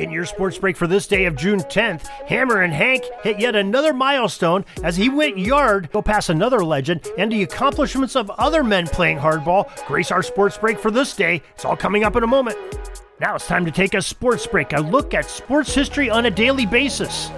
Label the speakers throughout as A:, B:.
A: In your sports break for this day of June 10th, Hammerin' Hank hit yet another milestone as he went yard, go past another legend, and the accomplishments of other men playing hardball grace our sports break for this day. It's all coming up in a moment. Now it's time to take a sports break, a look at sports history on a daily basis.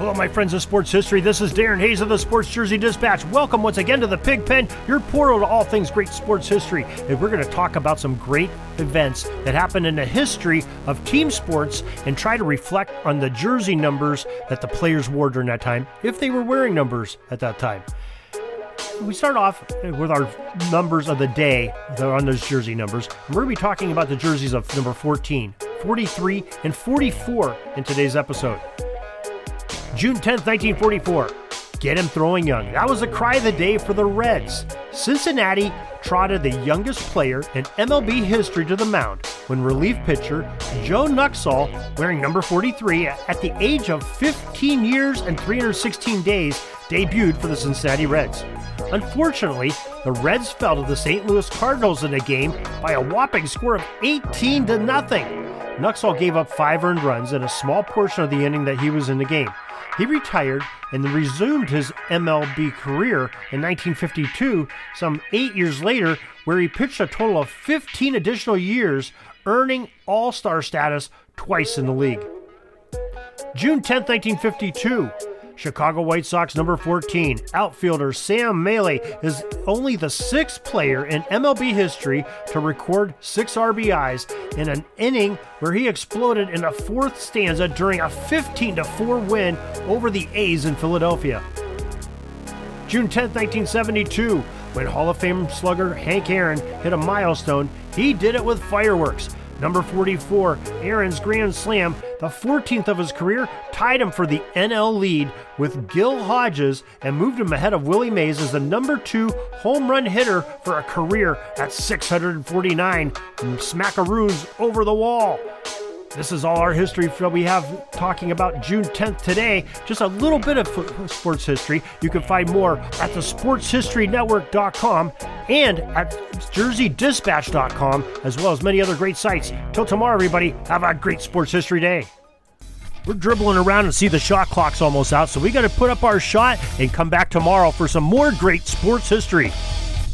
A: Hello, my friends of sports history. This is Darin Hayes of the Sports Jersey Dispatch. Welcome once again to the Pig Pen, your portal to all things great sports history. And we're going to talk about some great events that happened in the history of team sports and try to reflect on the jersey numbers that the players wore during that time, if they were wearing numbers at that time. We start off with our numbers of the day on those jersey numbers. And we're going to be talking about the jerseys of number 14, 43, and 44 in today's episode. June 10th, 1944. Get him throwing young. That was the cry of the day for the Reds. Cincinnati trotted the youngest player in MLB history to the mound when relief pitcher Joe Nuxhall, wearing number 43 at the age of 15 years and 316 days, debuted for the Cincinnati Reds. Unfortunately, the Reds fell to the St. Louis Cardinals in a game by a whopping score of 18 to nothing. Nuxhall gave up five earned runs in a small portion of the inning that he was in the game. He retired and resumed his MLB career in 1952, some eight years later, where he pitched a total of 15 additional years, earning All Star status twice in the league. June 10, 1952. Chicago White Sox number 14, outfielder Sam Mele is only the sixth player in MLB history to record six RBIs in an inning where he exploded in a fourth stanza during a 15 4 win over the A's in Philadelphia. June 10, 1972, when Hall of Fame slugger Hank Aaron hit a milestone, he did it with fireworks. Number 44, Aaron's Grand Slam, the 14th of his career, tied him for the NL lead with Gil Hodges and moved him ahead of Willie Mays as the number two home run hitter for a career at 649 smackaroos over the wall. This is all our history that we have talking about June 10th today. Just a little bit of sports history. You can find more at the sportshistorynetwork.com and at jerseydispatch.com, as well as many other great sites. Till tomorrow, everybody, have a great sports history day. We're dribbling around and see the shot clock's almost out, so we got to put up our shot and come back tomorrow for some more great sports history.